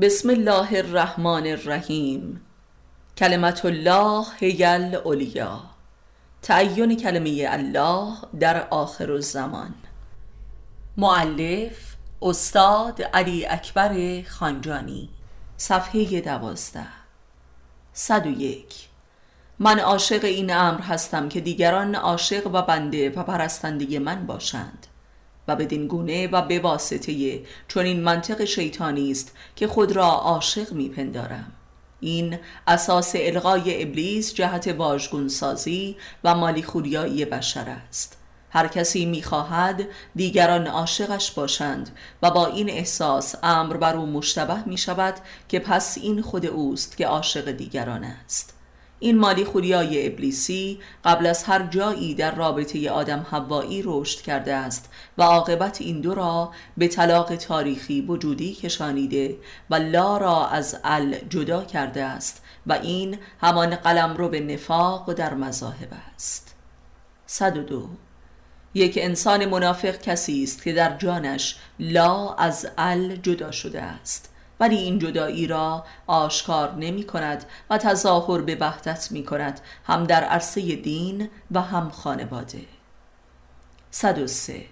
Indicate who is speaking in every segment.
Speaker 1: بسم الله الرحمن الرحیم. کلمت الله هی الاولیا تعین کلمه الله در آخر الزمان. معلف استاد علی اکبر خانجانی. صفحه دوازده. صد و یک. من عاشق این امر هستم که دیگران عاشق و بنده و پرستنده من باشند. و بدین گونه و به واسطه چون این منطق شیطانی است که خود را عاشق میپندارم. این اساس الغای ابلیس جهت واژگون سازی و مالی خوریایی بشر است. هر کسی می‌خواهد دیگران عاشقش باشند و با این احساس امر بر او مشتبه می شود که پس این خود اوست که عاشق دیگران است. این مالی خوریای ابلیسی قبل از هر جایی در رابطه آدم هوایی رشد کرده است و عاقبت این دو را به طلاق تاریخی وجودی کشانیده و لا را از ال جدا کرده است و این همان قلم رو به نفاق در مذاهب است. 102 یک انسان منافق کسی است که در جانش لا از ال جدا شده است. ولی این جدایی را آشکار نمی کند و تظاهر به وحدت می کند هم در عرصه دین و هم خانواده. 103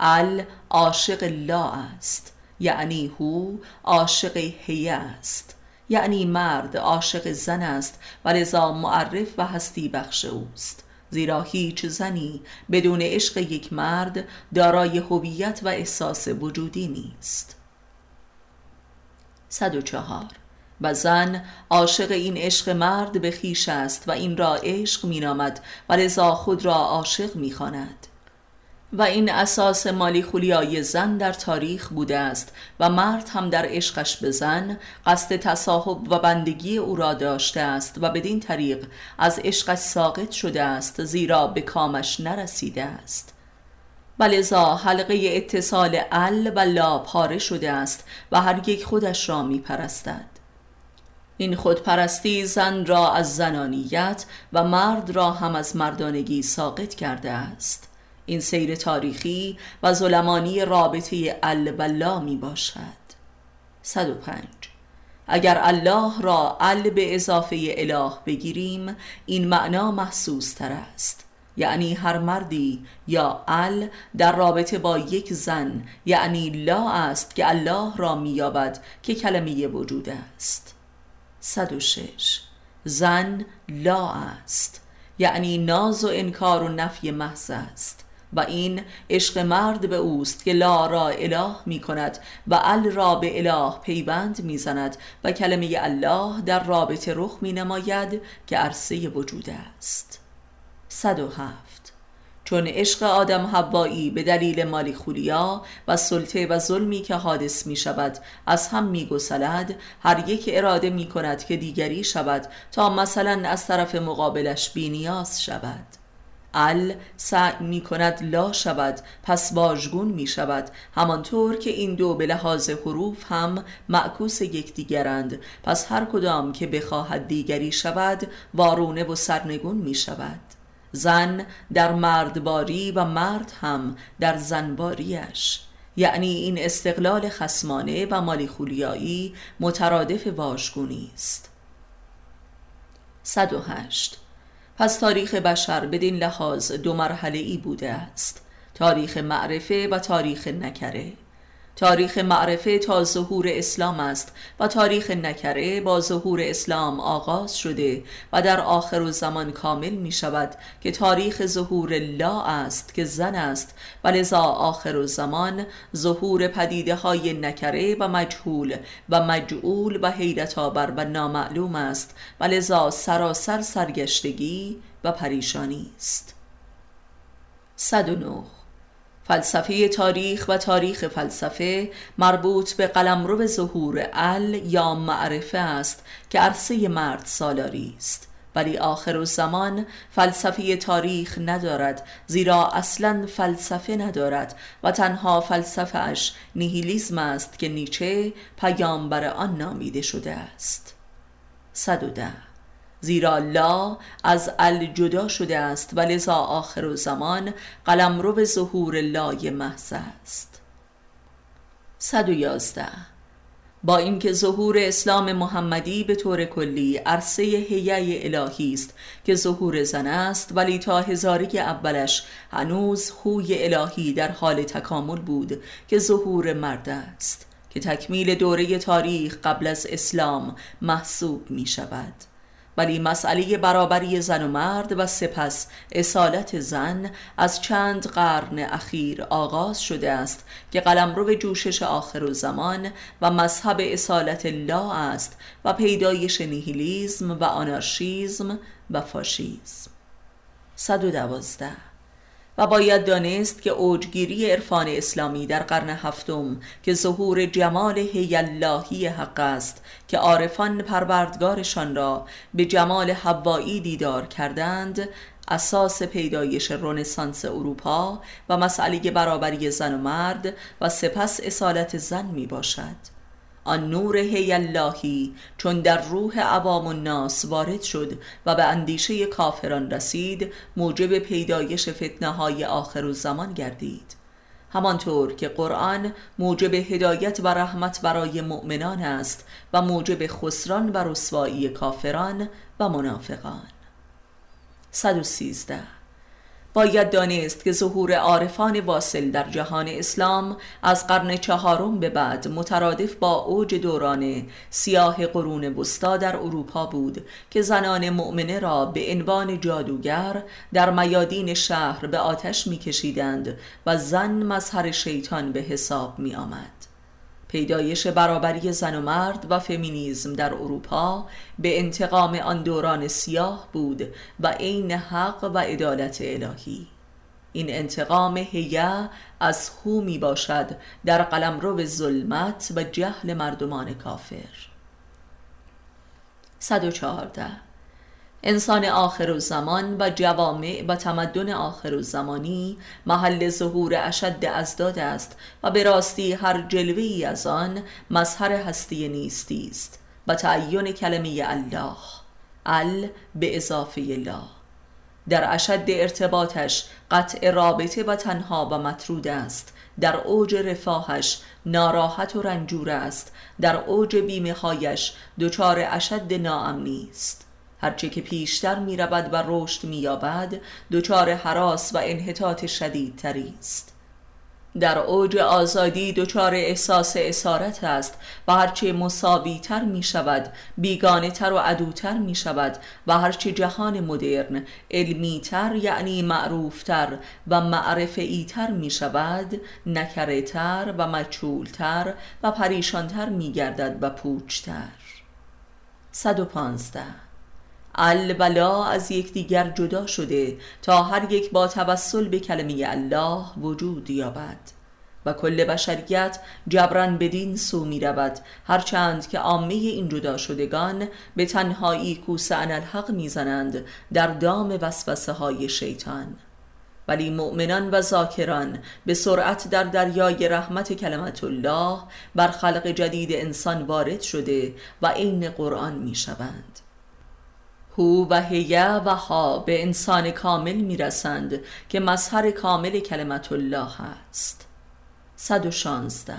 Speaker 1: ال عاشق لا است یعنی هو عاشق هیه است. یعنی مرد عاشق زن است و لذا معرف و هستی بخش اوست. زیرا هیچ زنی بدون عشق یک مرد دارای هویت و احساس وجودی نیست. 104 و زن عاشق این عشق مرد به خیش است و این را عشق مینامد و لذا خود را عاشق می‌خواند. و این اساس مالی خولیای زن در تاریخ بوده است و مرد هم در عشقش به زن قصد تصاحب و بندگی او را داشته است و بدین طریق از عشقش ساقط شده است زیرا به کامش نرسیده است. ولذا حلقه اتصال ال و لا پاره شده است و هر یک خودش را می پرستد این خودپرستی زن را از زنانیت و مرد را هم از مردانگی ساقط کرده است. این سیر تاریخی و ظلمانی رابطه ال و لا می باشد 105 اگر الله را ال به اضافه اله بگیریم این معنا محسوس تر است. یعنی هر مردی یا ال در رابطه با یک زن یعنی لا است که الله را مییابد که کلمه وجود است. 106 زن لا است یعنی ناز و انکار و نفی محض است. و این عشق مرد به اوست که لا را اله می کند و ال را به اله پیوند می زند و کلمه الله در رابطه رخ می نماید که عرصه وجود است. 107 چون عشق آدم حوایی به دلیل مالی خوریا و سلطه و ظلمی که حادث می شود از هم می گسلد هر یک اراده می کند که دیگری شود تا مثلا از طرف مقابلش بینیاز شود. ال سعی می کند لا شود پس واژگون می شود. همانطور که این دو به لحاظ حروف هم معکوس یکدیگرند پس هر کدام که بخواهد دیگری شود وارونه و سرنگون می شود. زن در مردباری و مرد هم در زنباریش. یعنی این استقلال خسمانه و مالی خولیایی مترادف واژگونی است. 108 پس تاریخ بشر بدین لحاظ دو مرحله ای بوده است تاریخ معرفه و تاریخ نکره. تاریخ معرفه تا ظهور اسلام است و تاریخ نکره با ظهور اسلام آغاز شده و در آخر زمان کامل می شود که تاریخ ظهور لا است که زن است و لذا آخر زمان ظهور پدیده های نکره و مجهول و مجعول و حیرت آور و نامعلوم است و لذا سراسر سرگشتگی و پریشانی است. 109 فلسفه تاریخ و تاریخ فلسفه مربوط به قلمرو ظهور ال یا معرفه است که عرصه مرد سالاری است. ولی آخر زمان فلسفه تاریخ ندارد زیرا اصلا فلسفه ندارد و تنها فلسفه اش نیهیلیزم است که نیچه پیامبر آن نامیده شده است. 110 زیرا لا از ال جدا شده است و لذا آخر و زمان قلمرو ظهور لای محض است. 111 با اینکه ظهور اسلام محمدی به طور کلی عرصه هیئه الهی است که ظهور زن است ولی تا هزاری اولش هنوز خوی الهی در حال تکامل بود که ظهور مرد است که تکمیل دوره تاریخ قبل از اسلام محسوب می شود ولی مسئله برابری زن و مرد و سپس اصالت زن از چند قرن اخیر آغاز شده است که قلمرو جوشش آخر و زمان و مذهب اصالت لا است و پیدایش نیهیلیزم و آنارشیزم و فاشیزم. 112 باید دانست که اوجگیری عرفان اسلامی در قرن هفتم که ظهور جمال هی اللهی حق است که عارفان پروردگارشان را به جمال حوایی دیدار کردند اساس پیدایش رنسانس اروپا و مسئله برابری زن و مرد و سپس اصالت زن می باشد آن نور هی اللهی چون در روح عوام الناس وارد شد و به اندیشه کافران رسید موجب پیدایش فتنه های آخر و زمان گردید. همانطور که قرآن موجب هدایت و رحمت برای مؤمنان است و موجب خسران و رسوایی کافران و منافقان. 113 باید دانست که ظهور عارفان واصل در جهان اسلام از قرن چهارم به بعد مترادف با اوج دوران سیاه قرون وسطا در اروپا بود که زنان مؤمنه را به عنوان جادوگر در میادین شهر به آتش میکشیدند و زن مظهر شیطان به حساب می آمد. پیدایش برابری زن و مرد و فمینیزم در اروپا به انتقام آن دوران سیاه بود و عین حق و عدالت الهی. این انتقام هیه از خو می باشد در قلمرو ظلمت و جهل مردمان کافر. 114 انسان آخر و زمان و جوامع و تمدن آخر و زمانی محل ظهور اشد ازداد است و به راستی هر جلوه از آن مظهر هستی نیستی است و تعین کلمه الله ال به اضافه الله در اشد ارتباطش قطع رابطه و تنها و مطرود است در اوج رفاهش ناراحت و رنجور است در اوج بیمه هایش دچار اشد ناامنی است. هرچه که پیشتر می رود و رشد می یابد دچار حراس و انحطاط شدیدتری است. در اوج آزادی دچار احساس اسارت است و هرچه مساوی تر می شود بیگانه تر و عدوتر می شود و هرچه جهان مدرن علمی تر یعنی معروف تر و معرفی تر می شود نکره تر و مچول تر و پریشان تر می گردد و پوچتر 115 البلا از یکدیگر جدا شده تا هر یک با توسل به کلمه الله وجود یابد. و کل بشریت جبران بدین سو می رود. هرچند که عامه این جدا شدگان به تنهایی کوس الحق می‌زنند در دام وسوسه های شیطان. ولی مؤمنان و ذاکران به سرعت در دریای رحمت کلمت الله بر خلق جدید انسان وارد شده و عین قرآن می شوند. هو و هیه و ها به انسان کامل می‌رسند که مظهر کامل کلمت الله است. 116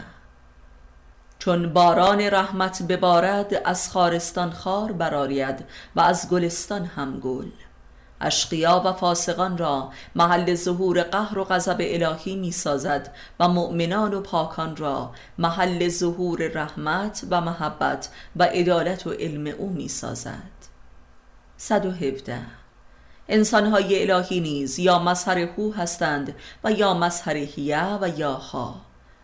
Speaker 1: چون باران رحمت ببارد از خارستان خار برارید و از گلستان هم گل. اشقیا و فاسقان را محل ظهور قهر و غضب الهی می سازد و مؤمنان و پاکان را محل ظهور رحمت و محبت و عدالت و علم او می سازد 117 انسانهای الهی نیز یا مظهر هو هستند و یا مظهر هیه و یا ها.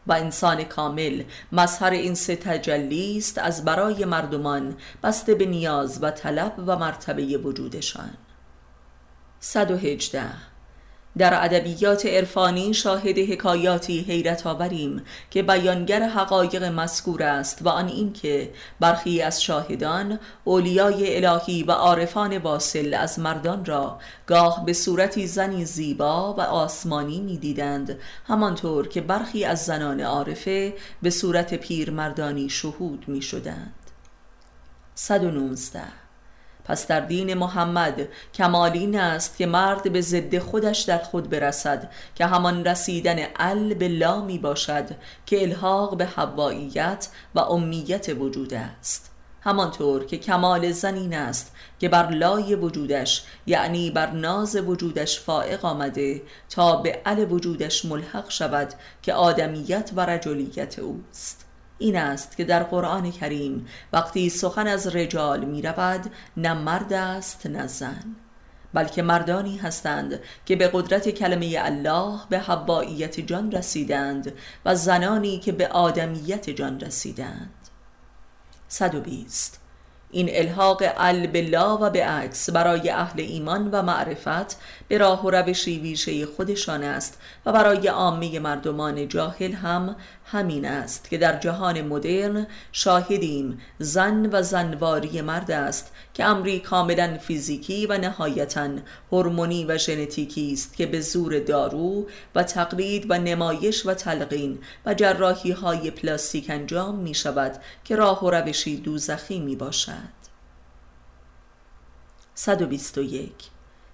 Speaker 1: و انسان کامل مظهر این سه تجلی است از برای مردمان بسته به نیاز و طلب و مرتبه وجودشان. 118 در ادبیات عرفانی شاهد حکایاتی حیرت آوریم که بیانگر حقایق مذکور است و آن اینکه برخی از شاهدان اولیای الهی و عارفان واصل از مردان را گاه به صورتی زنی زیبا و آسمانی می‌دیدند همانطور که برخی از زنان عارفه به صورت پیرمردانی شهود می شدند 119 پس در دین محمد کمالین است که مرد به ضد خودش در خود برسد که همان رسیدن ال به لا می باشد که الحاق به حواییت و امیت وجود است. همانطور که کمال زنین است که بر لای وجودش یعنی بر ناز وجودش فائق آمده تا به ال وجودش ملحق شود که آدمیت و رجلیت اوست. این است که در قرآن کریم وقتی سخن از رجال می رود نه مرد است نه زن. بلکه مردانی هستند که به قدرت کلمه الله به حباییت جان رسیدند و زنانی که به آدمیت جان رسیدند. 120 این الحاق ال بالله و به عکس برای اهل ایمان و معرفت به راه و روشی ویژه خودشان است و برای عامه مردمان جاهل هم همین است که در جهان مدرن شاهدیم زن و زنواری مرد است که امری کاملا فیزیکی و نهایتا هورمونی و ژنتیکی است که به زور دارو و تقلید و نمایش و تلقین و جراحی های پلاستیک انجام می شود که راه و روشی دوزخی می باشد 121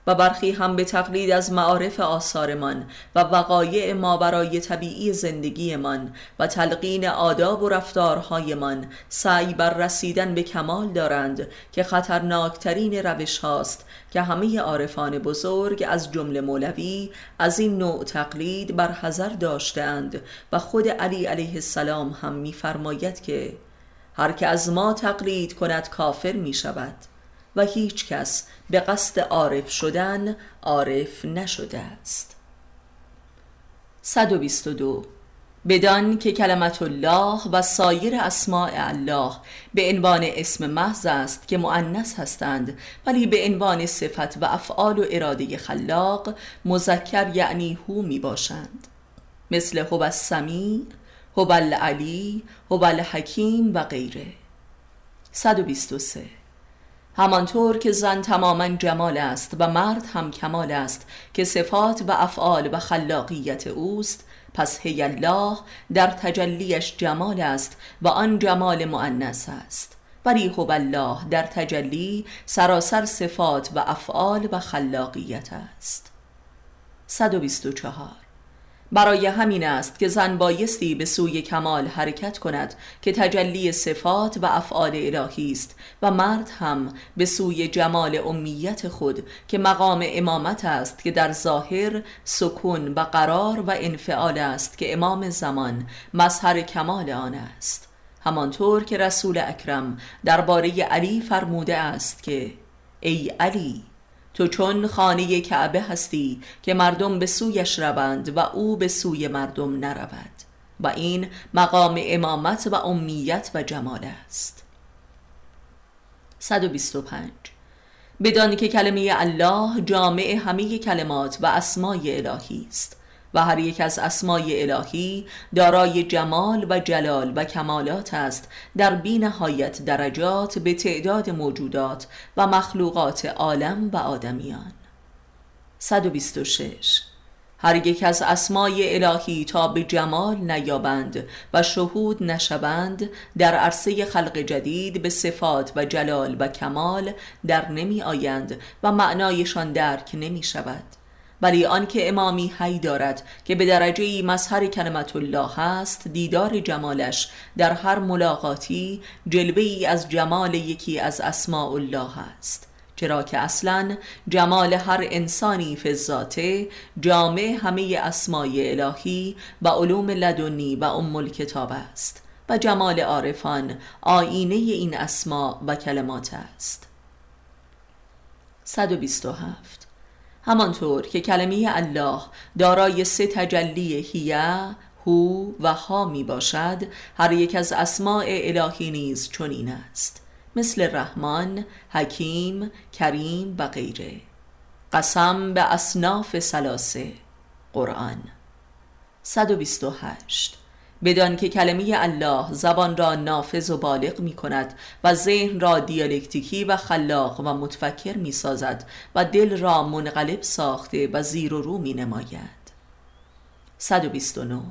Speaker 1: و برخی هم به تقلید از معارف آثارمان و وقایع ما برای طبیعی زندگیمان و تلقین آداب و رفتارهایمان سعی بر رسیدن به کمال دارند که خطرناکترین روش هاست که همه عارفان بزرگ از جمله مولوی از این نوع تقلید بر حذر داشتند و خود علی علیه السلام هم میفرماید که هر که از ما تقلید کند کافر می شود و هیچ کس به قصد عارف شدن عارف نشده است. 122 بدان که کلمت الله و سایر اسماع الله به عنوان اسم محض است که مؤنث هستند ولی به عنوان صفت و افعال و اراده خلاق مذکر یعنی هو می باشند. مثل هو السمیع هو العلی هو الحکیم و غیره. 123 همانطور که زن تماما جمال است و مرد هم کمال است که صفات و افعال و خلاقیت اوست پس هی الله در تجلیش جمال است و آن جمال معنس است. ولی هو الله در تجلی سراسر صفات و افعال و خلاقیت است. 124 برای همین است که زن بایستی به سوی کمال حرکت کند که تجلی صفات و افعال الهی است و مرد هم به سوی جمال امیت خود که مقام امامت است که در ظاهر سکون و قرار و انفعال است که امام زمان مظهر کمال آن است. همانطور که رسول اکرم درباره علی فرموده است که ای علی تو چون خانه کعبه هستی که مردم به سویش روند و او به سوی مردم نرود. و این مقام امامت و امیت و جمال است. 125 بدانی که کلمه الله جامع همه کلمات و اسمای الهی است. و هر یک از اسمای الهی دارای جمال و جلال و کمالات است. در بی نهایت درجات به تعداد موجودات و مخلوقات عالم و آدمیان. 126 هر یک از اسمای الهی تا به جمال نیابند و شهود نشوند در عرصه خلق جدید به صفات و جلال و کمال در نمی آیند و معنایشان درک نمی شود. ولی آنکه امامی حی دارد که به درجه مظهر کلمت الله است دیدار جمالش در هر ملاقاتی جلوه ای از جمال یکی از اسماء الله است. چرا که اصلا جمال هر انسانی فی ذاته جامع همه اسمای الهی و علوم لدنی و ام الکتاب است و جمال عارفان آینه این اسما و کلمات است. 127 همانطور که کلمه الله دارای سه تجلی هیه هو و ها می باشد هر یک از اسماع الهی نیز چنین است. مثل رحمان، حکیم، کریم و غیره. قسم به اصناف سلاسه قرآن. 128 بدان که کلمه الله زبان را نافذ و بالغ می کند و ذهن را دیالکتیکی و خلاق و متفکر می سازد و دل را منقلب ساخته و زیر و رو می نماید. 129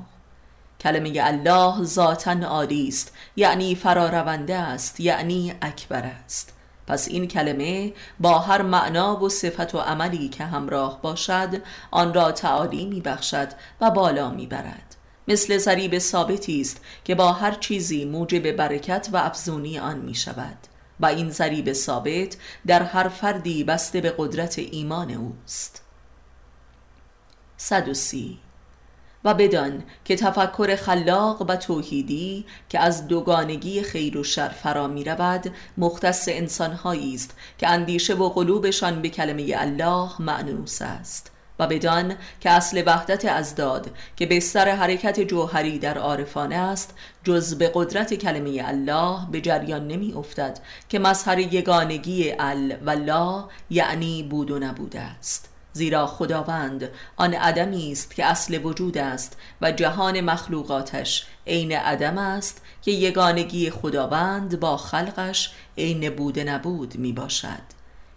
Speaker 1: کلمه الله ذاتا عالی است یعنی فرارونده است یعنی اکبر است. پس این کلمه با هر معنا و صفت و عملی که همراه باشد آن را تعالی می بخشد و بالا می برد. مثل ضریب ثابتی است که با هر چیزی موجب برکت و افزونی آن می شود و این ضریب ثابت در هر فردی بسته به قدرت ایمان اوست. 130 و بدان که تفکر خلاق و توحیدی که از دوگانگی خیر و شر فرا می رود مختص انسانهایی است که اندیشه و قلوبشان به کلمه الله معنوس است. و بدان که اصل وحدت ازداد که بستر حرکت جوهری در عارفانه است جز به قدرت کلمه الله به جریان نمی افتد که مظهر یگانگی ال و لا یعنی بود و نبوده است. زیرا خداوند آن عدمی است که اصل وجود است و جهان مخلوقاتش عین عدم است که یگانگی خداوند با خلقش عین بود نبود می باشد.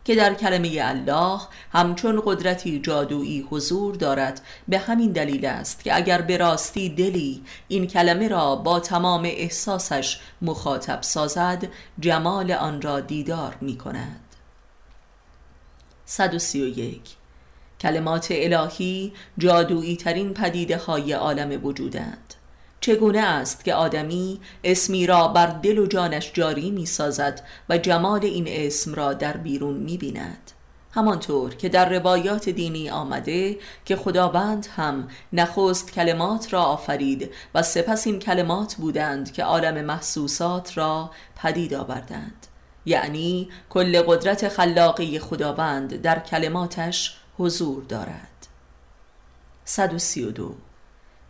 Speaker 1: که در کلمه الله همچون قدرتی جادویی حضور دارد. به همین دلیل است که اگر به راستی دلی این کلمه را با تمام احساسش مخاطب سازد جمال آن را دیدار می کند. 131 کلمات الهی جادویی ترین پدیده های عالم وجودند. چگونه است که آدمی اسمی را بر دل و جانش جاری می سازد و جمال این اسم را در بیرون می بیند همانطور که در روایات دینی آمده که خداوند هم نخست کلمات را آفرید و سپس این کلمات بودند که عالم محسوسات را پدید آوردند. یعنی کل قدرت خلاقی خداوند در کلماتش حضور دارد. 132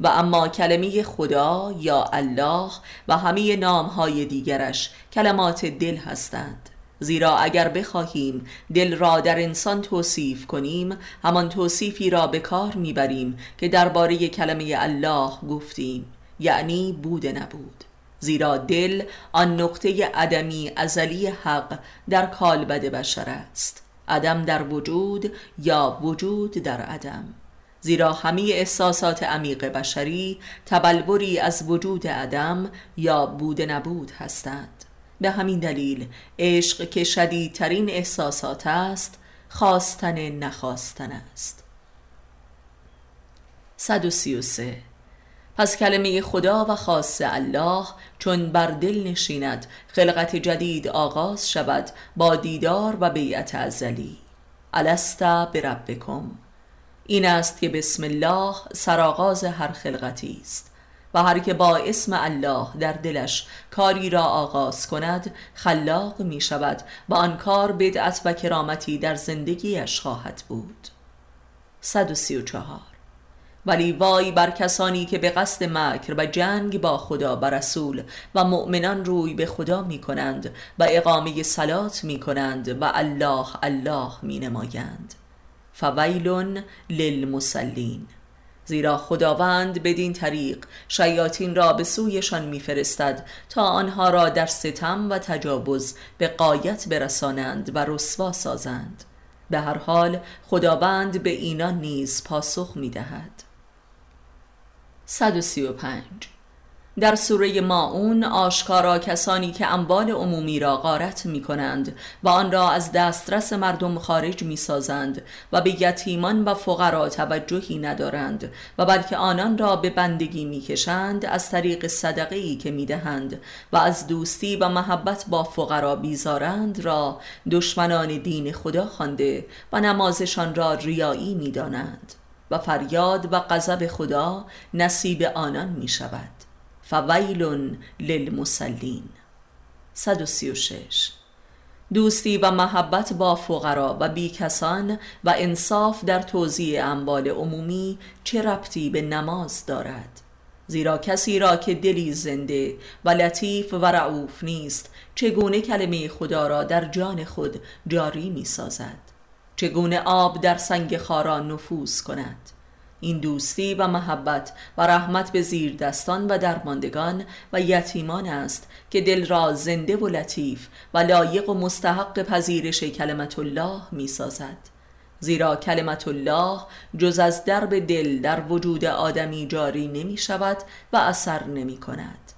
Speaker 1: و اما کلمه خدا یا الله و همه نامهای دیگرش کلمات دل هستند. زیرا اگر بخواهیم دل را در انسان توصیف کنیم همان توصیفی را به کار می‌بریم که درباره کلمه الله گفتیم یعنی بود نبود. زیرا دل آن نقطه عدمی ازلی حق در کالبد بشر است. عدم در وجود یا وجود در عدم. زیرا همه احساسات عمیق بشری تبلوری از وجود عدم یا بود نبود هستند. به همین دلیل عشق که شدیدترین احساسات است خواستن نخواستن است. 133 پس کلمه خدا و خاص الله چون بر دل نشیند خلقت جدید آغاز شود با دیدار و بیعت ازلی. الستا بربکم. این است که بسم الله سرآغاز هر خلقتی است و هر که با اسم الله در دلش کاری را آغاز کند خلاق می شود و آن کار بدعت و کرامتی در زندگیش خواهد بود. 134 ولی وای بر کسانی که به قصد مکر و جنگ با خدا و رسول و مؤمنان روی به خدا می کنند و اقامه سلات می کنند و الله الله می نمایند فویل للمسلین زیرا خداوند بدین طریق شیاطین را به سویشان میفرستد تا آنها را در ستم و تجاوز به قایت برسانند و رسوا سازند. به هر حال خداوند به اینان نیز پاسخ می‌دهد. 135 در سوره ماعون آشکارا کسانی که اموال عمومی را غارت می کنند و آن را از دسترس مردم خارج می سازند و به یتیمان و فقرا توجهی ندارند و بلکه آنان را به بندگی می کشند از طریق صدقه ای که می دهند و از دوستی و محبت با فقرا بیزارند را دشمنان دین خدا خوانده و نمازشان را ریایی می دانند و فریاد و غضب خدا نصیب آنان می شود فویل للمسلین 136 دوستی و محبت با فقرا و بیکسان و انصاف در توزیع اموال عمومی چه ربطی به نماز دارد. زیرا کسی را که دلی زنده و لطیف و رعوف نیست چگونه کلمه خدا را در جان خود جاری می سازد چگونه آب در سنگ خارا نفوذ کند؟ این دوستی و محبت و رحمت به زیر دستان و درماندگان و یتیمان است که دل را زنده و لطیف و لایق و مستحق پذیرش کلمت الله می سازد زیرا کلمت الله جز از درب دل در وجود آدمی جاری نمی شود و اثر نمی کند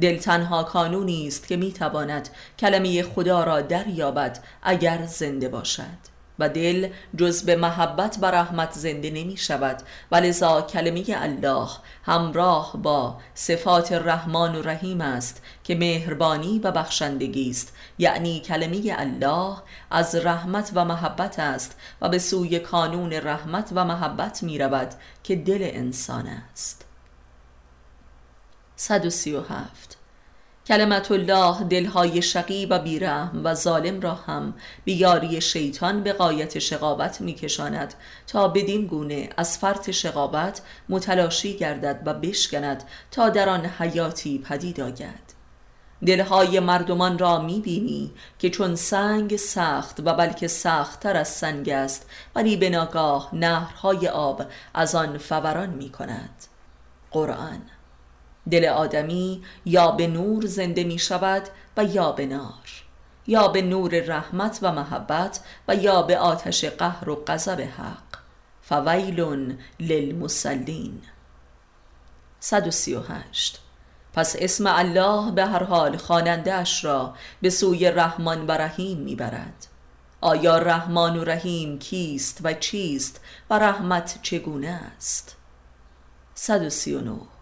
Speaker 1: دل تنها کانونی است که می‌تواند کلمه خدا را دریابد اگر زنده باشد. و دل جز به محبت و رحمت زنده نمی شود. و لذا کلمه الله همراه با صفات رحمان و رحیم است که مهربانی و بخشندگی است. یعنی کلمه الله از رحمت و محبت است و به سوی کانون رحمت و محبت می رود که دل انسان است. 137 کلمت الله دلهای شقی و بیرحم و ظالم را هم بیاری شیطان به قایت شقابت میکشاند تا بدین گونه از فرط شقابت متلاشی گردد و بشکند تا در آن حیاتی پدید آید. دلهای مردمان را می‌بینی که چون سنگ سخت و بلکه سختتر از سنگ است ولی به ناگاه نهرهای آب از آن فوران می کند قرآن دل آدمی یا به نور زنده می شود و یا به نار یا به نور رحمت و محبت و یا به آتش قهر و غضب حق. فویل للمسلین 138 پس اسم الله به هر حال خوانندهاش را به سوی رحمان و رحیم می‌برد آیا رحمان و رحیم کیست و چیست و رحمت چگونه است؟ 139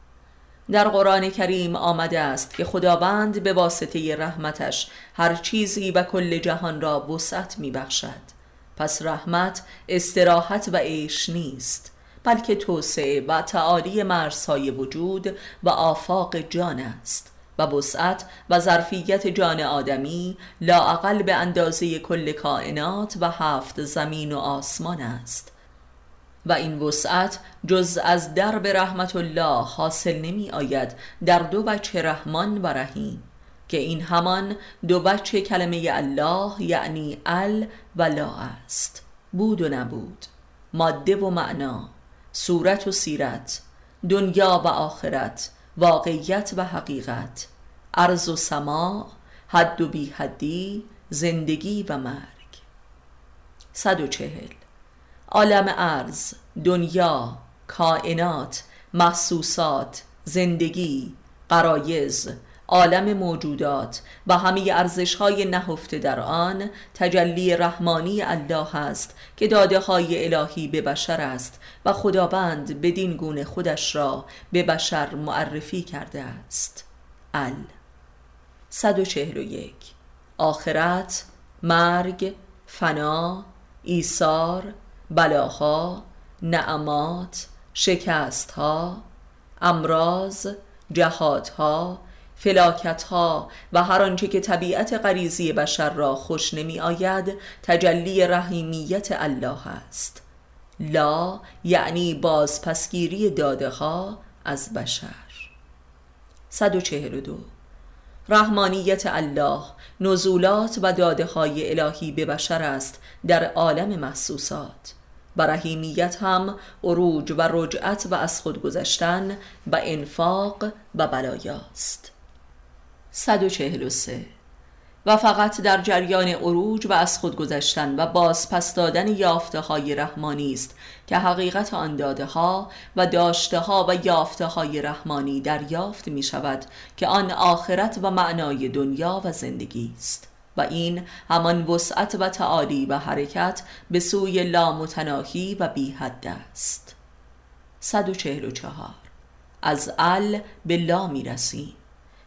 Speaker 1: در قرآن کریم آمده است که خداوند به واسطه رحمتش هر چیزی و کل جهان را وسعت می بخشد پس رحمت استراحت و عیش نیست بلکه توسعه و تعالی مرزهای وجود و آفاق جان است و وسعت و ظرفیت جان آدمی لااقل به اندازه کل کائنات و هفت زمین و آسمان است. و این وسعت جز از درب رحمت الله حاصل نمی آید در دو بچه رحمان و رحیم که این همان دو بچه کلمه الله یعنی ال و لا است بود و نبود ماده و معنا صورت و سیرت دنیا و آخرت واقعیت و حقیقت عرض و سما حد و بی حدی زندگی و مرگ. 140 عالم ارز دنیا کائنات محسوسات زندگی قرایز عالم موجودات و همه ارزش های نهفته در آن تجلی رحمانی الله است که داده های الهی به بشر است و خداوند بدین گونه خودش را به بشر معرفی کرده است. ال. 141 آخرت مرگ فنا ایثار بلاها نعمات شکستها امراض جهادها فلاکتها و هر آنچه که طبیعت غریزی بشر را خوش نمی آید تجلی رحیمیت الله است. لا یعنی بازپسگیری داده ها از بشر. 142 رحمانیت الله نزولات و داده های الهی به بشر است در عالم محسوسات. و رحیمیت هم عروج و رجعت و از خود گذشتن و انفاق و بلایاست. 143 و فقط در جریان عروج و از خود گذشتن و باز پس دادن یافته های رحمانی است که حقیقت آن داده ها و داشته ها و یافته های رحمانی دریافت می شود که آن آخرت و معنای دنیا و زندگی است. و این همان وسعت و تعالی و حرکت به سوی لامتناهی و بی حد است 144 از ال به لا می رسیم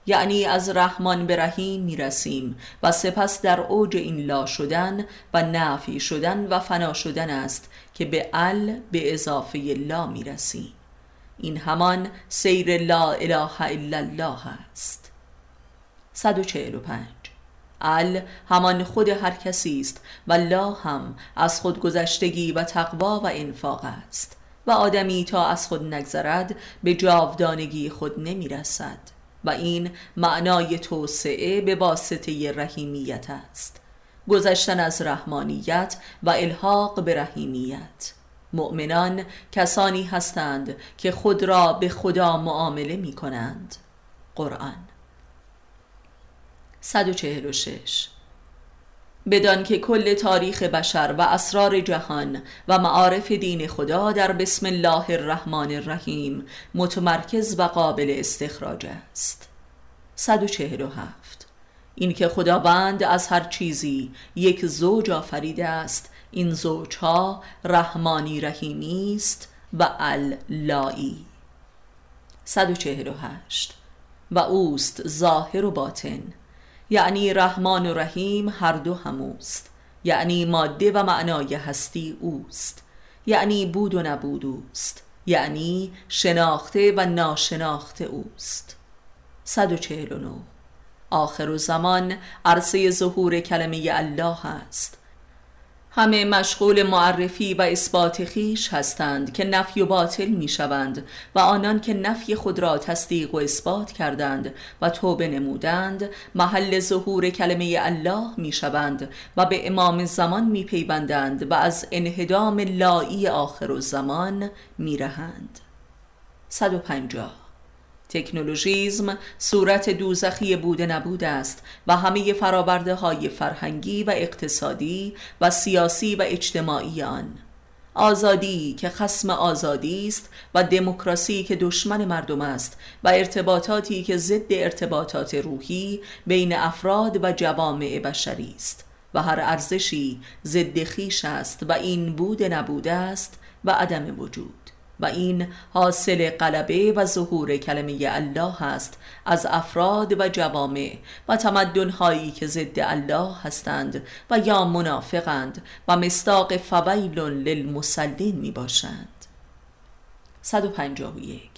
Speaker 1: یعنی از رحمان به رحیم می رسیم و سپس در اوج این لا شدن و نفی شدن و فنا شدن است که به ال به اضافه لا می رسیم این همان سیر لا اله الا الله است. 145 ال همان خود هر کسی است و لا هم از خود گذشتگی و تقوا و انفاق است و آدمی تا از خود نگذرد به جاودانگی خود نمی رسد و این معنای توسعه به واسطه رحیمیت است. گذشتن از رحمانیت و الحاق به رحیمیت. مؤمنان کسانی هستند که خود را به خدا معامله می کنند قرآن 146 بدان که کل تاریخ بشر و اسرار جهان و معارف دین خدا در بسم الله الرحمن الرحیم متمرکز و قابل استخراج است. 147 این که خداوند از هر چیزی یک زوج آفریده است این زوجها رحمانی رحیمی است و اللایی. 148 و اوست ظاهر و باطن. یعنی رحمان و رحیم هر دو هموست. یعنی ماده و معنای هستی اوست. یعنی بود و نبود اوست. یعنی شناخته و ناشناخته اوست. 149 آخر و زمان عرصه ظهور کلمه الله است. همه مشغول معرفی و اثبات خیش هستند که نفی و باطل می شوند و آنان که نفی خود را تصدیق و اثبات کردند و توبه نمودند محل ظهور کلمه الله می شوند و به امام زمان می پیوندند و از انهدام لایی آخر و زمان می رهند 150 تکنولوژیزم صورت دوزخی بوده نبود است و همه فرابرده های فرهنگی و اقتصادی و سیاسی و اجتماعی آن. آزادی که خسم آزادی است و دموکراسی که دشمن مردم است و ارتباطاتی که ضد ارتباطات روحی بین افراد و جوامع بشری است و هر ارزشی ضد خیش است و این بود نبوده است و عدم وجود. و این حاصل قلبه و ظهور کلمه الله است از افراد و جوامع و تمدنهایی که ضد الله هستند و یا منافقند و مستاق فویل للمسلین می باشند 151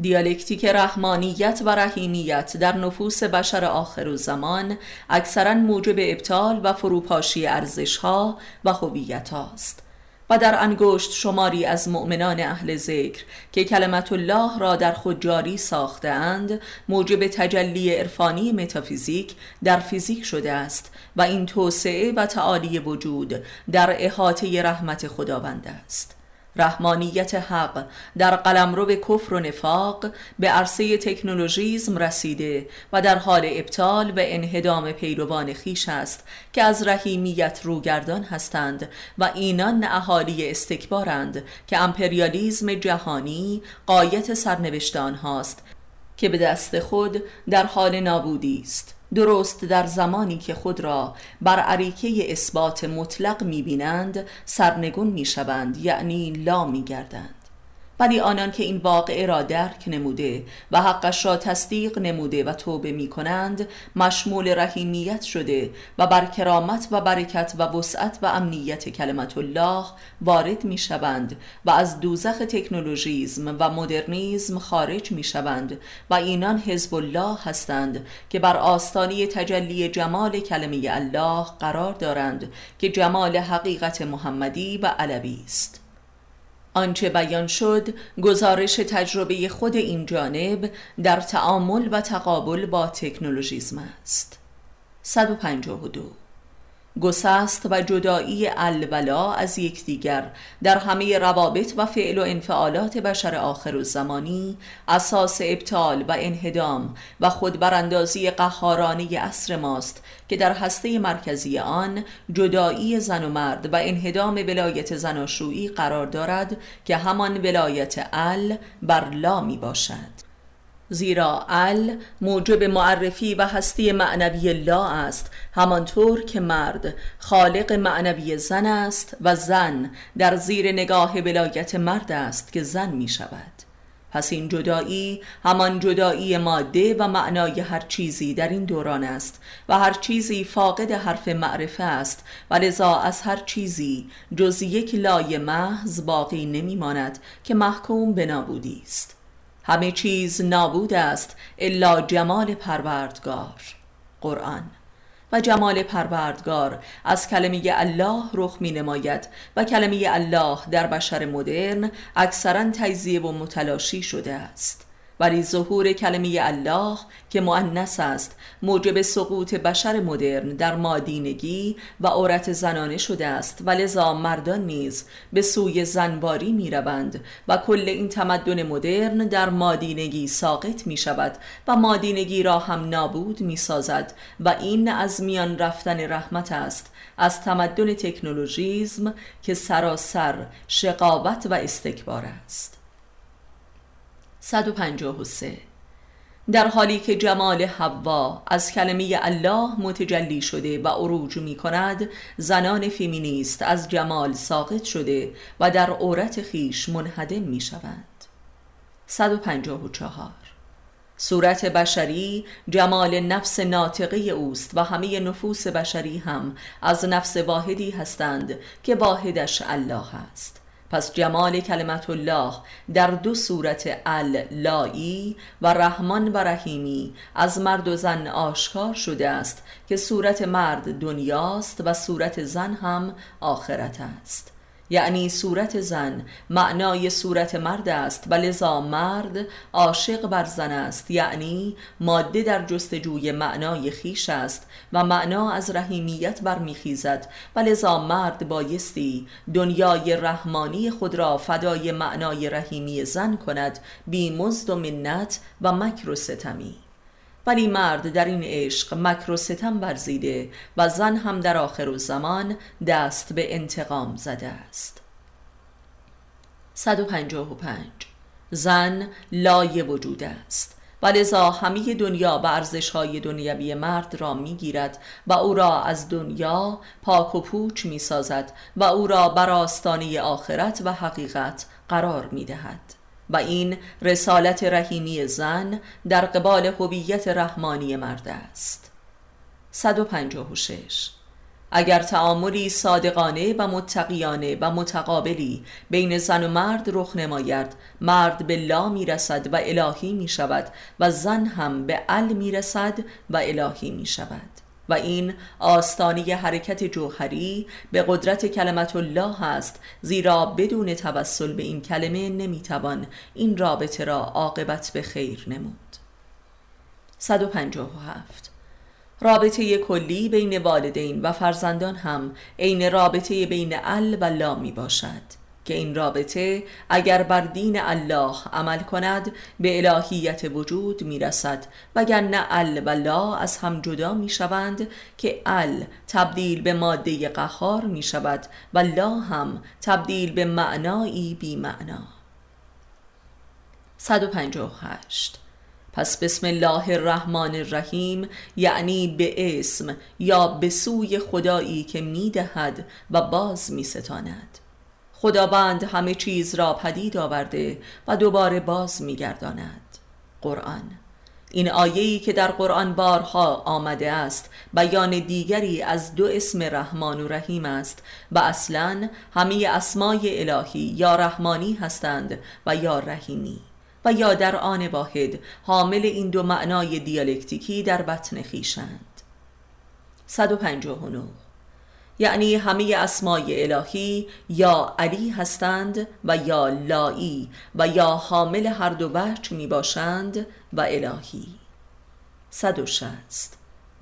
Speaker 1: دیالکتیک رحمانیت و رحیمیت در نفوس بشر آخر و زمان اکثرا موجب ابطال و فروپاشی ارزشها و هویت است و در انگشت شماری از مؤمنان اهل ذکر که کلمت الله را در خود جاری ساختند موجب تجلی عرفانی متافیزیک در فیزیک شده است و این توسعه و تعالی وجود در احاطه رحمت خداوند است. رحمانیت حق در قلمرو کفر و نفاق به عرصه تکنولوژیزم رسیده و در حال ابطال و انهدام پیروان خیش است که از رحیمیت روگردان هستند و اینان اهالی استکبارند که امپریالیزم جهانی قایت سرنوشتان هاست که به دست خود در حال نابودی است. درست در زمانی که خود را بر عریکه اثبات مطلق می‌بینند سرنگون می‌شوند یعنی لا میگردند. ولی آنان که این واقعه را درک نموده و حقش را تصدیق نموده و توبه می کنند مشمول رحیمیت شده و بر کرامت و برکت و وسعت و امنیت کلمت الله وارد می شوند و از دوزخ تکنولوژیزم و مدرنیزم خارج می شوند و اینان حزب الله هستند که بر آستانی تجلی جمال کلمه الله قرار دارند که جمال حقیقت محمدی و علوی است. آنچه بیان شد گزارش تجربه خود این جانب در تعامل و تقابل با تکنولوژیزم است. 152 گسست و جدایی الولا از یکدیگر. در همه روابط و فعل و انفعالات بشر آخر و زمانی اساس ابطال و انهدام و خودبراندازی قهارانه اصر ماست که در هسته مرکزی آن جدایی زن و مرد و انهدام ولایت زناشویی قرار دارد که همان ولایت ال بر لا می باشد زیرا ال موجب معرفی و هستی معنوی لا است همانطور که مرد خالق معنوی زن است و زن در زیر نگاه ولایت مرد است که زن می شود. پس این جدایی همان جدایی ماده و معنای هر چیزی در این دوران است و هر چیزی فاقد حرف معرفه است و لذا از هر چیزی جز یک لای محض باقی نمی ماند که محکوم به نابودی است. همه چیز نابود است الا جمال پروردگار. قرآن. و جمال پروردگار از کلمه الله رخ می نماید و کلمه الله در بشر مدرن اکثرا تجزیه و متلاشی شده است. ولی ظهور کلمه الله که معنس است موجب سقوط بشر مدرن در مادینگی و عورت زنانه شده است. و لذا مردان نیز به سوی زنباری می روند و کل این تمدن مدرن در مادینگی ساقط می شود و مادینگی را هم نابود می سازد و این از میان رفتن رحمت است از تمدن تکنولوژیزم که سراسر شقاوت و استکبار است. 153 در حالی که جمال حوا از کلمه الله متجلی شده و عروج می کند زنان فیمینیست از جمال ساقط شده و در عورت خیش منهدم می شوند 154 صورت بشری جمال نفس ناطقه اوست و همه نفوس بشری هم از نفس واحدی هستند که واحدش الله است. پس جمال کلمت الله در دو صورت اللایی و رحمان و رحیمی از مرد و زن آشکار شده است که صورت مرد دنیاست و صورت زن هم آخرت است. یعنی صورت زن. معنای صورت مرد است. و لذا مرد عاشق بر زن است. یعنی ماده در جستجوی معنای خیش است و معنا از رحیمیت برمیخیزد. و لذا مرد بایستی دنیای رحمانی خود را فدای معنای رحیمی زن کند. بی مزد و منت و مکر و ستمی. ولی مرد در این عشق مکر و ستم ورزیده و زن هم در آخر و زمان دست به انتقام زده است 155 زن لای وجود است و لذا همه دنیا به ارزش های دنیوی مرد را می‌گیرد و او را از دنیا پاک و پوچ می سازد و او را بر آستانه آخرت و حقیقت قرار می دهد. و این رسالت رحیمی زن در قبال هویت رحمانی مرد است. 156 اگر تعاملی صادقانه و متقیانه و متقابلی بین زن و مرد رخ نماید مرد به لا می رسد و الهی می شود و زن هم به ال می رسد و الهی می شود و این آستانی حرکت جوهری به قدرت کلمت الله است زیرا بدون توسل به این کلمه نمی‌توان این رابطه را عاقبت به خیر نمود. 157 رابطه کلی بین والدین و فرزندان هم عین رابطه بین ال و لا می باشد که این رابطه اگر بر دین الله عمل کند به الهیت وجود می‌رسد وگرنه ال و لا از هم جدا می شوند که ال تبدیل به ماده قهار می شود و لا هم تبدیل به معنایی بی معنا 158 پس بسم الله الرحمن الرحیم یعنی به اسم یا به سوی خدایی که می‌دهد و باز می ستاند خداوند همه چیز را پدید آورده و دوباره باز میگرداند. قرآن. این آیه‌ای که در قرآن بارها آمده است بیان دیگری از دو اسم رحمان و رحیم است و اصلا همه اسمای الهی یا رحمانی هستند و یا رحیمی و یا در آن واحد حامل این دو معنای دیالکتیکی در بطن خیشند 159 یعنی همه اسمای الهی یا علی هستند و یا لایی و یا حامل هر دو وجه می باشند و الهی. 160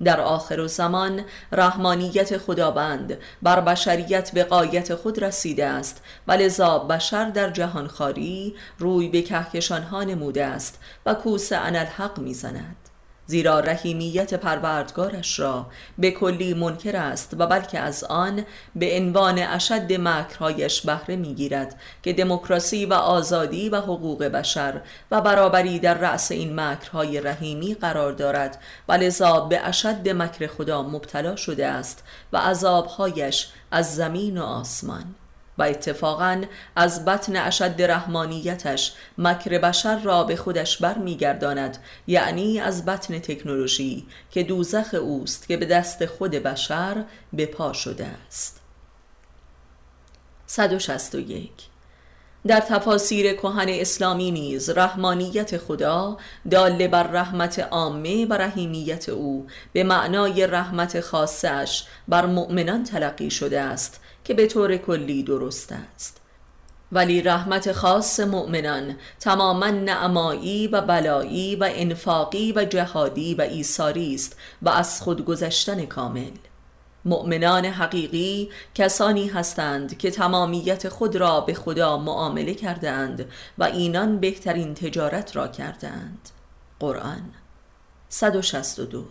Speaker 1: در آخر و زمان رحمانیت خداوند بر بشریت به قایت خود رسیده است و لذا بشر در جهانخواری روی به کهکشانها نموده است و کوس انالحق می‌زند. زیرا رحیمیت پروردگارش را به کلی منکر است و بلکه از آن به عنوان اشد مکرهایش بهره می‌گیرد که دموکراسی و آزادی و حقوق بشر و برابری در رأس این مکرهای رحیمی قرار دارد و لذا به اشد مکر خدا مبتلا شده است و عذابهایش از زمین و آسمان. و اتفاقا از بطن اشد رحمانیتش مکر بشر را به خودش بر میگرداند یعنی از بطن تکنولوژی که دوزخ اوست که به دست خود بشر به پا شده است. 161 در تفاسیر کهن اسلامی نیز رحمانیت خدا داله بر رحمت عامه و رحیمیت او به معنای رحمت خاصش بر مؤمنان تلقی شده است که به طور کلی درست است. ولی رحمت خاص مؤمنان تماما نعمایی و بلایی و انفاقی و جهادی و ایساری است و از خود گذشتن کامل. مؤمنان حقیقی کسانی هستند که تمامیت خود را به خدا معامله کردند و اینان بهترین تجارت را کردند قرآن 162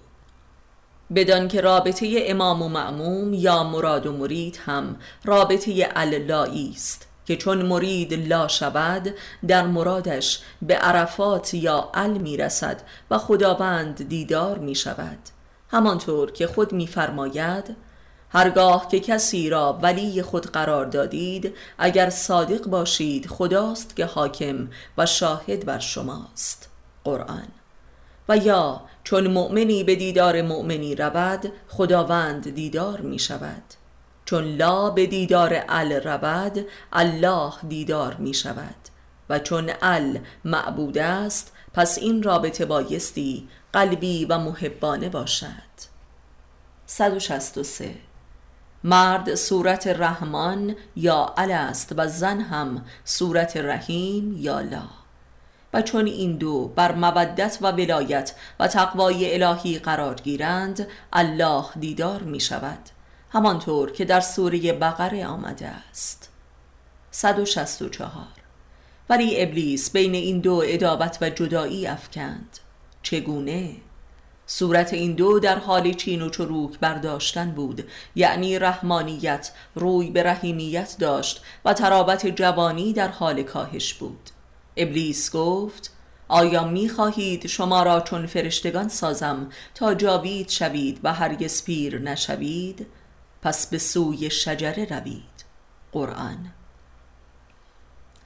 Speaker 1: بدان که رابطه امام و معموم یا مراد و مرید هم رابطه اللایی است که چون مرید لا شود در مرادش به عرفات یا ال می رسد و خداوند دیدار می شود همانطور که خود میفرماید هرگاه که کسی را ولی خود قرار دادید اگر صادق باشید خداست که حاکم و شاهد بر شماست. قرآن. و یا چون مؤمنی به دیدار مؤمنی رود خداوند دیدار می شود. چون لا به دیدار ال رود الله دیدار می شود. و چون ال معبود است پس این رابطه بایستی قلبی و محبانه باشد. 163 مرد صورت رحمان یا ال است و زن هم صورت رحیم یا لا. و چون این دو بر مودت و ولایت و تقوای الهی قرار گیرند الله دیدار می شود همانطور که در سوره بقره آمده است. 164 ولی ابلیس بین این دو ادابت و جدایی افکند. چگونه؟ صورت این دو در حال چین و چروک برداشتن بود. یعنی رحمانیت روی به رحیمیت داشت و ترابت جوانی در حال کاهش بود. ابلیس گفت آیا می خواهید شما را چون فرشتگان سازم تا جاوید شوید و هرگز پیر نشوید؟ پس به سوی شجره روید. قرآن.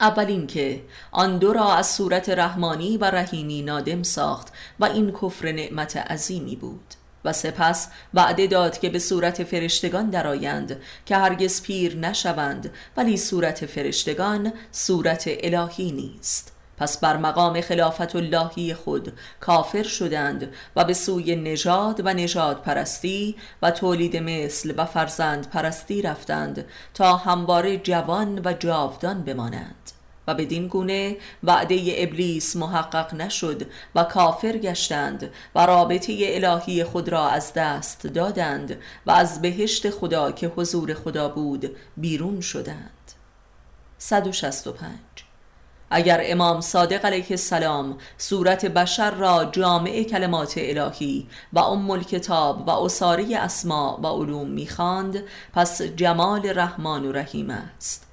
Speaker 1: اول که آن دو را از صورت رحمانی و رحیمی نادم ساخت و این کفر نعمت عظیمی بود. و سپس وعده داد که به صورت فرشتگان درآیند که هرگز پیر نشوند ولی صورت فرشتگان صورت الهی نیست. پس بر مقام خلافت اللهی خود کافر شدند و به سوی نژاد و نژاد پرستی و تولید مثل و فرزند پرستی رفتند تا همواره جوان و جاودان بمانند. و بدین گونه وعده ابلیس محقق نشد و کافر گشتند و رابطه الهی خود را از دست دادند و از بهشت خدا که حضور خدا بود بیرون شدند. 165 اگر امام صادق علیه السلام صورت بشر را جامع کلمات الهی و ام الکتاب و اصاره اسما و علوم می‌خواند پس جمال رحمان و رحیم است.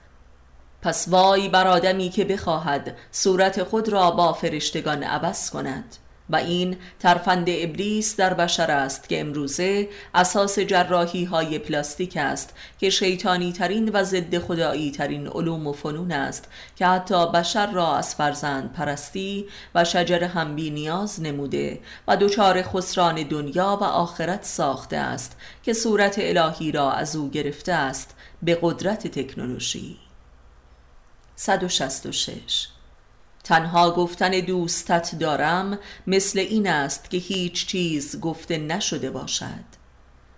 Speaker 1: پس وای بر آدمی که بخواهد صورت خود را با فرشتگان عوض کند. و این ترفند ابلیس در بشر است که امروزه اساس جراحی های پلاستیک است که شیطانی ترین و ضد خدایی ترین علوم و فنون است که حتی بشر را از فرزند پرستی و شجر هم بی نیاز نموده و دچار خسران دنیا و آخرت ساخته است که صورت الهی را از او گرفته است به قدرت تکنولوژی. 166 تنها گفتن دوستت دارم مثل این است که هیچ چیز گفته نشده باشد.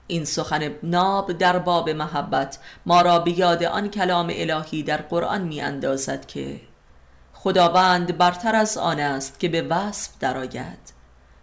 Speaker 1: این سخن ناب در باب محبت ما را به یاد آن کلام الهی در قرآن می اندازد که خداوند برتر از آن است که به وصف درآید.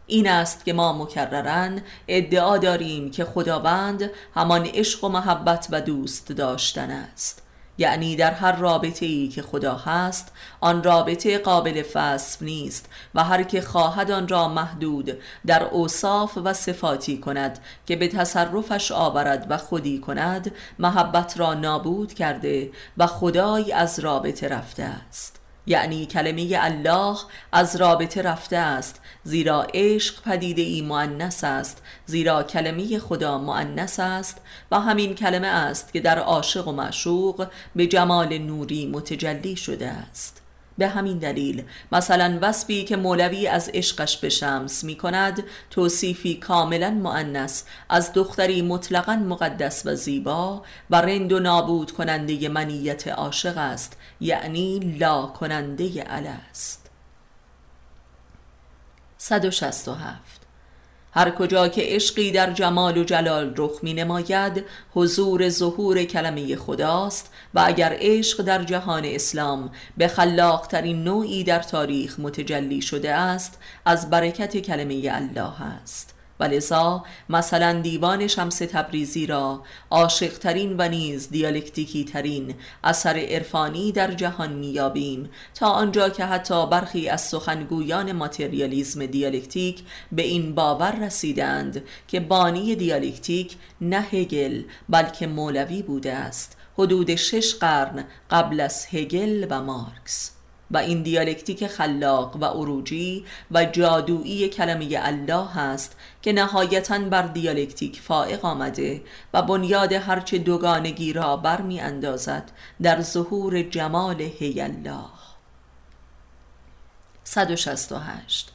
Speaker 1: این است که ما مکررن ادعا داریم که خداوند همان عشق و محبت و دوست داشتن است. یعنی در هر رابطه ای که خدا هست آن رابطه قابل فصف نیست و هر که خواهد آن را محدود در اوصاف و صفاتی کند که به تصرفش آورد و خودی کند محبت را نابود کرده و خدای از رابطه رفته است. یعنی کلمه الله از رابطه رفته است زیرا عشق پدیده ای معنس است زیرا کلمه خدا معنس است و همین کلمه است که در عاشق و معشوق به جمال نوری متجلی شده است. به همین دلیل مثلا وصفی که مولوی از عشقش به شمس می کند توصیفی کاملا معنس از دختری مطلقا مقدس و زیبا و رند و نابود کننده منیت عاشق است یعنی لا کننده ال است 167 هر کجا که عشقی در جمال و جلال رخ می نماید حضور ظهور کلمه خداست و اگر عشق در جهان اسلام به خلاقترین نوعی در تاریخ متجلی شده است از برکت کلمه الله است. ولذا مثلا دیوان شمس تبریزی را عاشقترین و نیز دیالکتیکی ترین اثر عرفانی در جهان میابیم تا آنجا که حتی برخی از سخنگویان ماتریالیزم دیالکتیک به این باور رسیدند که بانی دیالکتیک نه هگل بلکه مولوی بوده است. حدود شش قرن قبل از هگل و مارکس. و این دیالکتیک خلاق و عروجی و جادویی کلمه الله است که نهایتا بر دیالکتیک فائق آمده و بنیاد هرچه دوگانگی را برمی اندازد در ظهور جمال هی الله. 168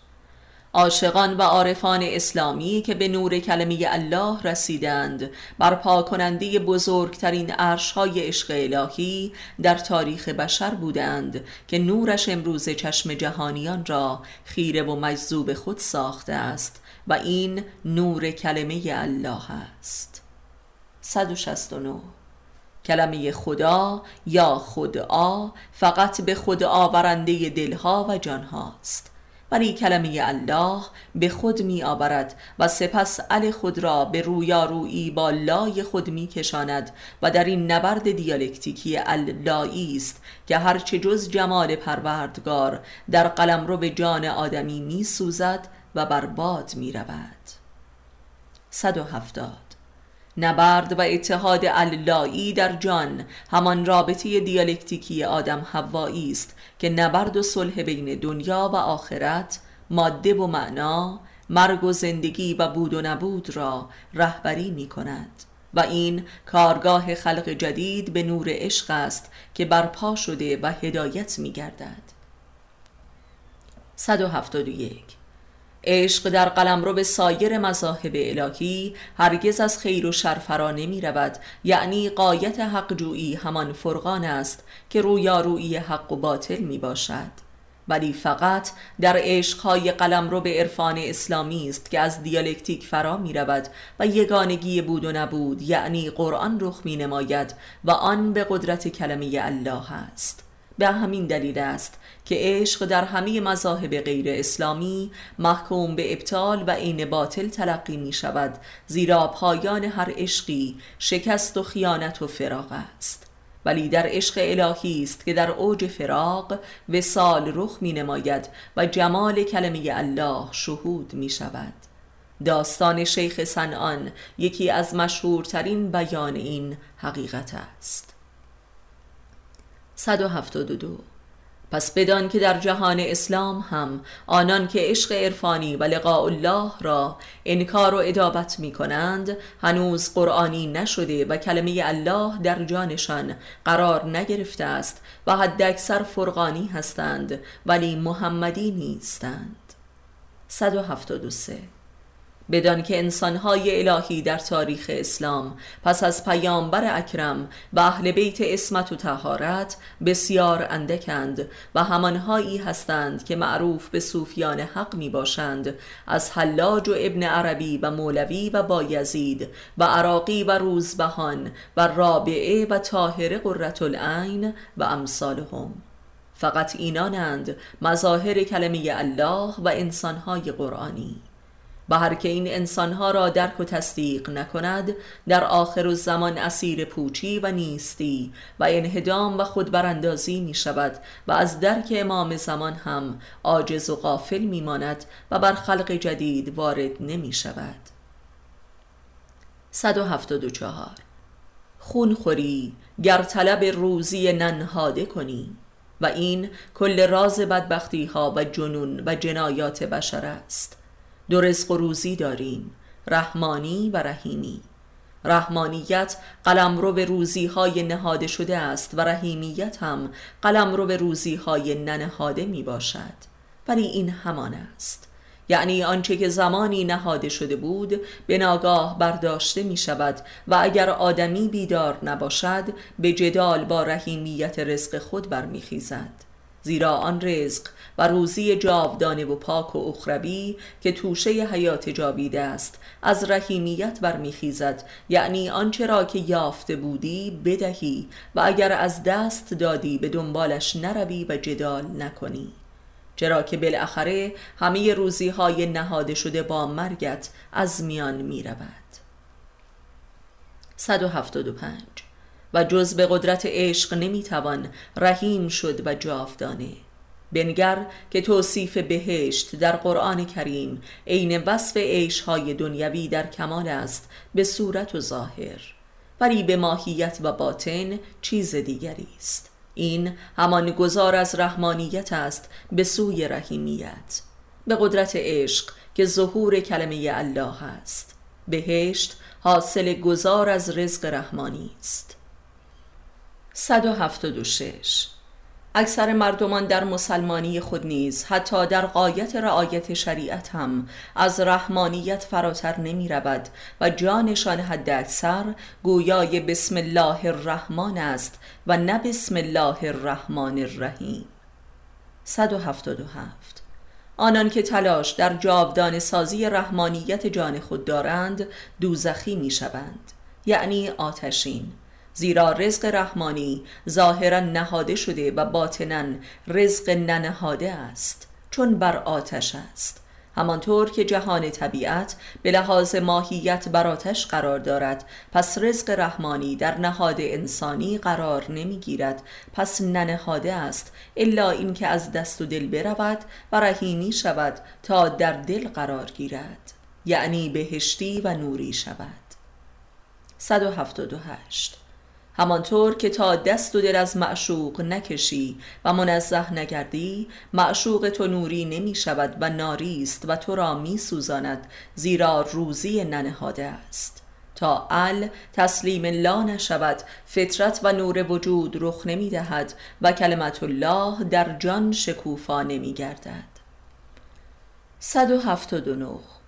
Speaker 1: عاشقان و عارفان اسلامی که به نور کلمه الله رسیدند برپا کننده بزرگترین عرشهای عشق الهی در تاریخ بشر بودند که نورش امروز چشم جهانیان را خیره و مجذوب خود ساخته است و این نور کلمه الله است. 169 کلمه خدا یا خدا فقط به خود آورنده دلها و جانهاست ولی کلمه الله به خود می آورد و سپس ال خود را به رویارویی با لای خود می کشاند و در این نبرد دیالکتیکی اللایی است که هرچه جز جمال پروردگار در قلم رو به جان آدمی می سوزد و برباد می رود. 170 نبرد و اتحاد اللایی در جان همان رابطه دیالکتیکی آدم هوایی است که نبرد و صلح بین دنیا و آخرت ماده و معنا مرگ و زندگی و بود و نبود را رهبری می کند و این کارگاه خلق جدید به نور عشق است که برپا شده و هدایت می گردد 171 عشق در قلم رو به سایر مذاهب الهی هرگز از خیر و شر فرا نمی رود. یعنی قایت حق جویی همان فرقان است که رویارویی حق و باطل می باشد. ولی فقط در عشقهای قلم رو به عرفان اسلامی است که از دیالکتیک فرا می رود و یگانگی بود و نبود یعنی قرآن رخ می نماید و آن به قدرت کلمه الله است. به همین دلیل است که عشق در همه مذاهب غیر اسلامی محکوم به ابطال و عین باطل تلقی می شود زیرا پایان هر عشقی شکست و خیانت و فراغ است. ولی در عشق الهی است که در اوج فراق وسال رخ می نماید و جمال کلمه الله شهود می شود. داستان شیخ سنان یکی از مشهورترین بیان این حقیقت است. 172 پس بدان که در جهان اسلام هم آنان که عشق عرفانی و لقاء الله را انکار و ادابت می کنند هنوز قرآنی نشده و کلمه الله در جانشان قرار نگرفته است و حد اکثر فرقانی هستند ولی محمدی نیستند. 173 بدان که انسانهای الهی در تاریخ اسلام پس از پیامبر اکرم و اهل بیت اسمت و تهارت بسیار اندکند و همانهایی هستند که معروف به صوفیان حق می باشند از حلاج و ابن عربی و مولوی و بایزید و عراقی و روزبهان و رابعه و طاهره قررت العین و امثالهم. فقط اینانند مظاهر کلمه الله و انسانهای قرآنی. و هر که این انسانها را درک و تصدیق نکند در آخر و زمان اسیر پوچی و نیستی و انهدام و خودبراندازی می شود و از درک امام زمان هم عاجز و غافل می ماند و بر خلق جدید وارد نمی شود 174 خون خوری گر طلب روزی ننهاده کنی و این کل راز بدبختی ها و جنون و جنایات بشر است. دو رزق و روزی داریم رحمانی و رحیمی. رحمانیت قلم رو به روزی های نهاده شده است و رحیمیت هم قلم رو به روزی های ننهاده می باشد. ولی این همان است. یعنی آنچه که زمانی نهاده شده بود به ناگاه برداشته می شود و اگر آدمی بیدار نباشد به جدال با رحیمیت رزق خود برمیخیزد. زیرا آن رزق و روزی جاودانه و پاک و اخروی که توشه حیات جاویده است از رحیمیت برمیخیزد. یعنی آنچه را که یافته بودی بدهی و اگر از دست دادی به دنبالش نروی و جدال نکنی. چرا که بالاخره همه روزی های نهاده شده با مرگت از میان می رود 175 و جز به قدرت عشق نمی‌توان رحیم شد و جاودانه. بنگر که توصیف بهشت در قرآن کریم عین وصف عیشهای دنیوی در کمال است به صورت و ظاهر. ولی به ماهیت و باطن چیز دیگری است. این همان گذار از رحمانیت است به سوی رحیمیت. به قدرت عشق که ظهور کلمه الله است. بهشت حاصل گذار از رزق رحمانی است. 176 اکثر مردمان در مسلمانی خود نیز حتی در قایت رعایت شریعت هم از رحمانیت فراتر نمی رود و جانشان حد اکثر گویای بسم الله الرحمن است و نه بسم الله الرحمن الرحیم 177 آنان که تلاش در جاودان سازی رحمانیت جان خود دارند دوزخی می شوند یعنی آتشین. زیرا رزق رحمانی ظاهرا نهاده شده و باطنا رزق ننهاده است چون بر آتش است. همانطور که جهان طبیعت به لحاظ ماهیت بر آتش قرار دارد پس رزق رحمانی در نهاد انسانی قرار نمی‌گیرد. پس ننهاده است الا اینکه از دست و دل برود و رحیمی شود تا در دل قرار گیرد. یعنی بهشتی و نوری شود. 178 همانطور که تا دست و دل از معشوق نکشی و منزه نگردی معشوق تو نوری نمی شود و ناری است و تو را می سوزاند زیرا روزی ننهاده است. تا ال تسلیم لا نشود فطرت و نور وجود رخ نمی دهد و کلمت الله در جان شکوفا نمی گردد. 179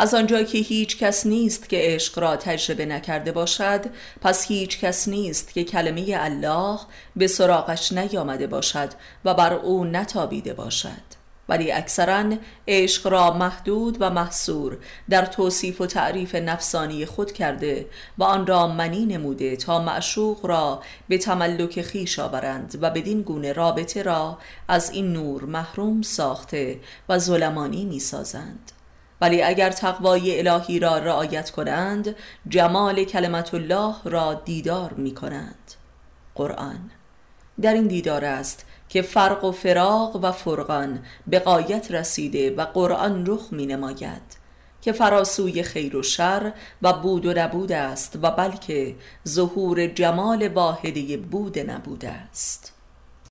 Speaker 1: از آنجا که هیچ کس نیست که عشق را تجربه نکرده باشد پس هیچ کس نیست که کلمه الله به سراغش نیامده باشد و بر او نتابیده باشد. ولی اکثرا عشق را محدود و محصور در توصیف و تعریف نفسانی خود کرده و آن را منی نموده تا معشوق را به تملک خیش آورند و بدین گونه رابطه را از این نور محروم ساخته و ظلمانی می سازند ولی اگر تقوای الهی را رعایت کنند جمال کلمت الله را دیدار می کنند قرآن در این دیدار است که فرق و فراق و فرقان به قایت رسیده و قرآن رخ می نماید که فراسوی خیر و شر و بود و نبود است و بلکه ظهور جمال واحده بود نبود است.